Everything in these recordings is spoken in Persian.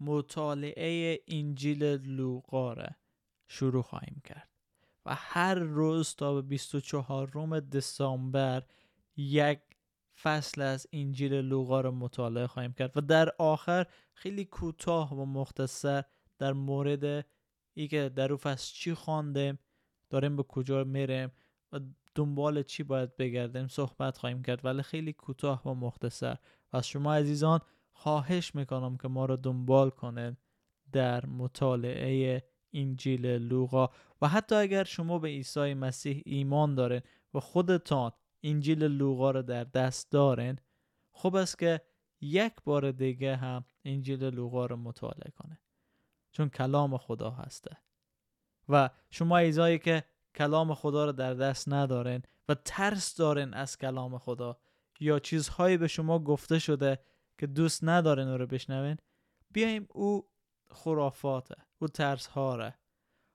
مطالعه انجیل لوقا را شروع خواهیم کرد و هر روز تا به 24 روم دسامبر یک فصل از انجیل لوقا را مطالعه خواهیم کرد و در آخر خیلی کوتاه و مختصر در مورد ای که در او فصل چی خواندیم داریم به کجا میریم و دنبال چی باید بگردیم صحبت خواهیم کرد. ولی خیلی کوتاه و مختصر. و از شما عزیزان خواهش می‌کنم که ما رو دنبال کنید در مطالعه انجیل لوقا. و حتی اگر شما به عیسی مسیح ایمان دارین و خودتان انجیل لوقا رو در دست دارین خوب است که یک بار دیگه هم انجیل لوقا رو مطالعه کنه چون کلام خدا هسته. و شما ایزایی که کلام خدا رو در دست ندارین و ترس دارین از کلام خدا یا چیزهایی به شما گفته شده که دوست ندارین او رو بشنوین بیایم او خرافاته او ترس هاره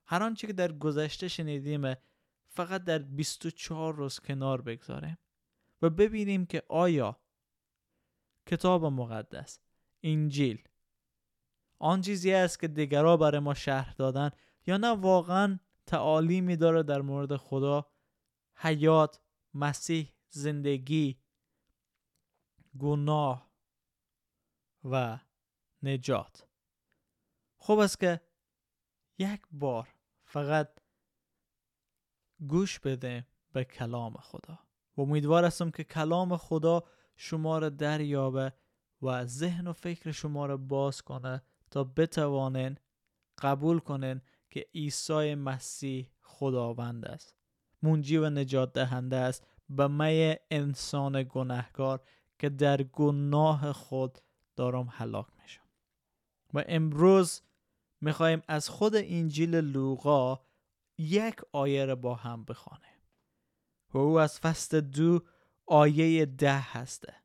هر آنچه که در گذشته شنیدیم فقط در 24 روز کنار بگذاریم و ببینیم که آیا کتاب مقدس انجیل آن چیزی است که دیگرها برای ما شرح دادن یا نه واقعا تعالیمی داره در مورد خدا حیات مسیح زندگی گناه. و نجات. خوب است که یک بار فقط گوش بده به کلام خدا. و امیدوار هستم که کلام خدا شما را دریابه و ذهن و فکر شما را باز کنه تا بتوانین قبول کنین که عیسی مسیح خداوند است. منجی و نجات دهنده است. به می انسان گناهکار که در گناه خود دارم هلاک میشم. و امروز می‌خوایم از خود انجیل لوقا یک آیه را با هم بخوانیم. و او از فصل دو آیه ده هسته.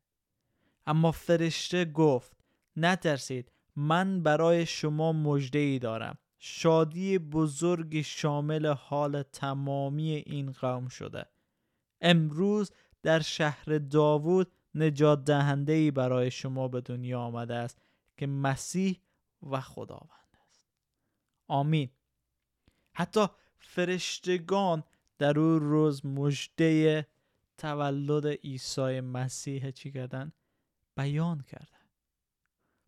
اما فرشته گفت نترسید من برای شما مجده ای دارم. شادی بزرگی شامل حال تمامی این قوم شده. امروز در شهر داوود نجات دهنده ای برای شما به دنیا آمده است که مسیح و خداوند است. آمین. حتی فرشتگان در او روز مجده تولد عیسی مسیح چی کردن؟ بیان کردن.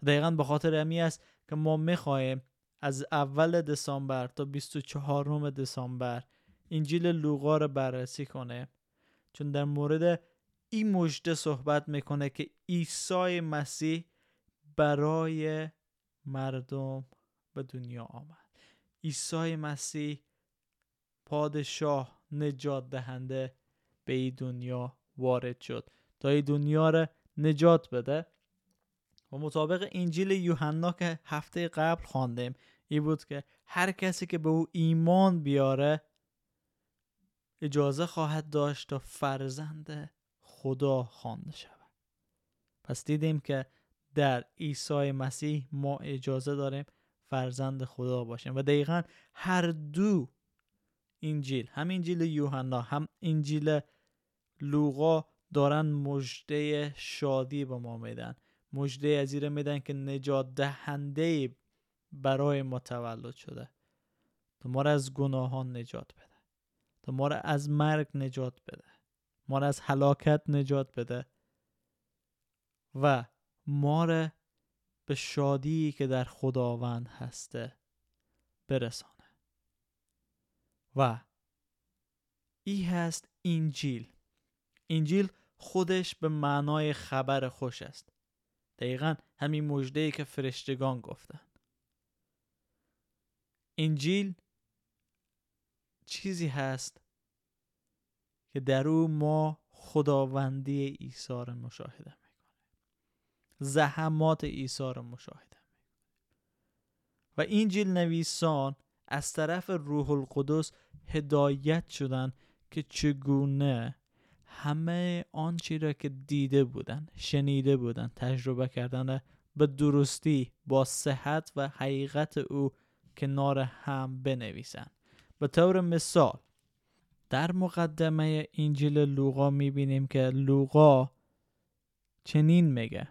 دقیقا به خاطر امی است که ما می‌خواهیم از اول دسامبر تا 24 دسامبر انجیل لوقا رو بررسی کنه چون در مورد این مجده صحبت می‌کنه که عیسی مسیح برای مردم به دنیا آمد. عیسی مسیح پادشاه نجات دهنده به این دنیا وارد شد. تا این دنیا را نجات بده. و مطابق انجیل یوحنا که هفته قبل خواندیم ای بود که هر کسی که به او ایمان بیاره اجازه خواهد داشت تا فرزند خدا خوانده شود. پس دیدیم که در عیسی مسیح ما اجازه داریم فرزند خدا باشیم و دقیقا هر دو انجیل هم انجیل یوحنا هم انجیل لوقا دارن مجده شادی به ما میدن. مجده از میدن که نجات دهنده برای ما تولد شده. تو ما را از گناهان نجات بده. تو ما را از مرگ نجات بده. ما را از هلاکت نجات بده. و ما را به شادی که در خداوند هسته برسانه. و ای هست انجیل. انجیل خودش به معنای خبر خوش است. دقیقا همین مجده که فرشتگان گفتن. انجیل چیزی هست که در او ما خداوندی عیسی را مشاهده می‌کنه زحمات عیسی را مشاهده می‌کنه و انجیل نویسان از طرف روح القدس هدایت شدن که چگونه همه آنچه را که دیده بودن شنیده بودن تجربه کردن به درستی با صحت و حقیقت او کنار هم بنویسند. به طور مثال در مقدمه انجیل لوقا می‌بینیم که لوقا چنین میگه.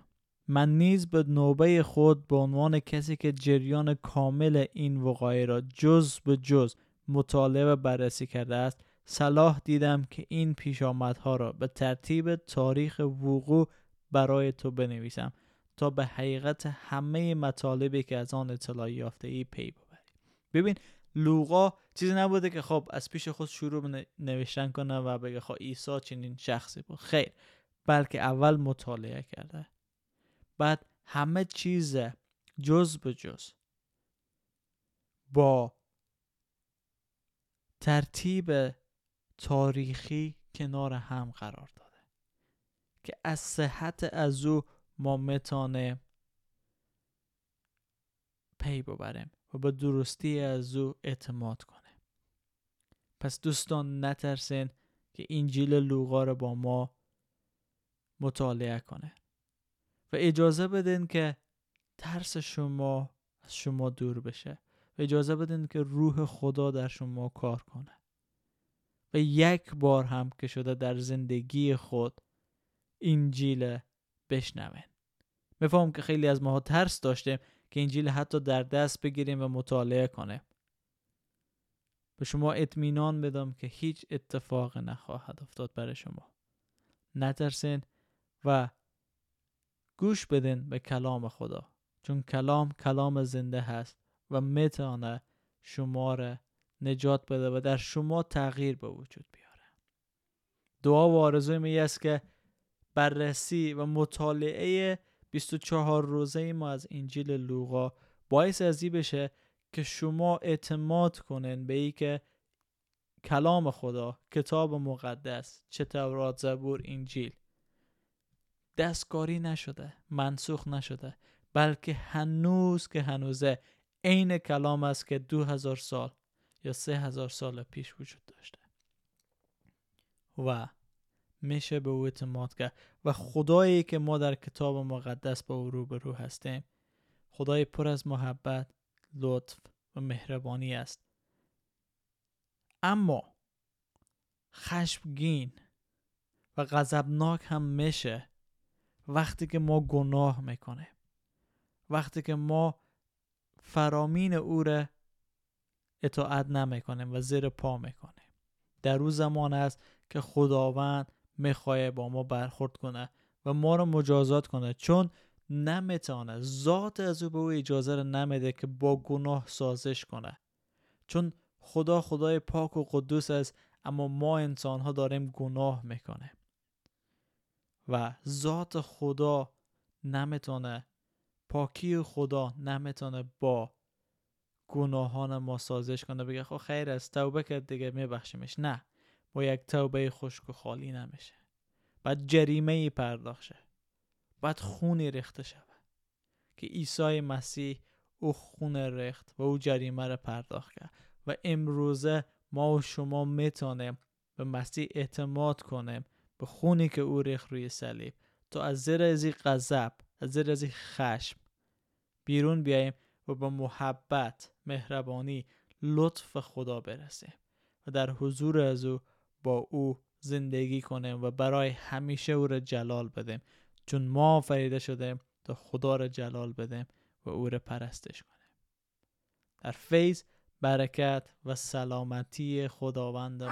من نیز به نوبه خود به عنوان کسی که جریان کامل این وقایع را جز به جز مطالعه و بررسی کرده است صلاح دیدم که این پیشامدها را به ترتیب تاریخ وقوع برای تو بنویسم تا به حقیقت همه مطالبی که از آن اطلاع یافته ای پی ببری. ببین لوقا چیزی نبوده که خب از پیش خود شروع نوشتن کنه و بگه خب عیسی چنین شخصی بود. خیر. بلکه اول مطالعه کرده. بعد همه چیز جز به جز با ترتیب تاریخی کنار هم قرار داده که از صحت از او ما میتانه پی ببریم. و به درستی از او اعتماد کنه. پس دوستان نترسین که انجیل لوقا رو با ما مطالعه کنه و اجازه بدین که ترس شما از شما دور بشه و اجازه بدین که روح خدا در شما کار کنه و یک بار هم که شده در زندگی خود انجیل بشنوین. میفهم که خیلی از ماها ترس داشتیم که انجیل حتی در دست بگیریم و مطالعه کنیم به شما اطمینان بدم که هیچ اتفاق نخواهد افتاد برای شما. نترسین و گوش بدین به کلام خدا چون کلام کلام زنده هست و می‌تونه شما را نجات بده و در شما تغییر به وجود بیاره. دعا و آرزوی می است که بررسی و مطالعه 24 روزه ما از انجیل لوقا باعث ازی بشه که شما اعتماد کنین به ای که کلام خدا کتاب مقدس چه تورات زبور انجیل. دستکاری نشده منسوخ نشده بلکه هنوز که هنوزه عین کلام است که دو هزار سال یا سه هزار سال پیش وجود داشته. و میشه به او اعتماد کرد و خدایی که ما در کتاب مقدس با او روبرو هستیم خدای پر از محبت لطف و مهربانی است. اما خشمگین و غضبناک هم میشه وقتی که ما گناه می‌کنه وقتی که ما فرامین او را اطاعت نمی‌کنیم و زیر پا می‌کنیم. در روز زمان است که خداوند می‌خواه با ما برخورد کنه و ما رو مجازات کنه. چون نمی‌تونه ذات از او به او اجازه رو نمیده که با گناه سازش کنه. چون خدا خدای پاک و قدوس است اما ما انسان ها داریم گناه می‌کنه. و ذات خدا نمی‌تونه پاکی خدا نمی‌تونه با گناهان ما سازش کنه. بگه خب خیر است توبه کرد دیگه میبخشیمش. نه. با یک توبه خشک و خالی نمیشه. بعد جریمه ای پرداخت شه بعد خونی ریخته شود. که عیسی مسیح او خون ریخت و او جریمه را پرداخت کرد. و امروزه ما و شما می‌تونیم به مسیح اعتماد کنیم به خونی که او ریخت روی صلیب. تا از زیر از غضب از زیر از خشم بیرون بیاییم و به محبت مهربانی لطف خدا برسیم. و در حضور از او با او زندگی کنیم و برای همیشه او را جلال بدیم. چون ما فریده شدیم تا خدا را جلال بدیم و او را پرستش کنیم. در فیض برکت و سلامتی خداوند ما.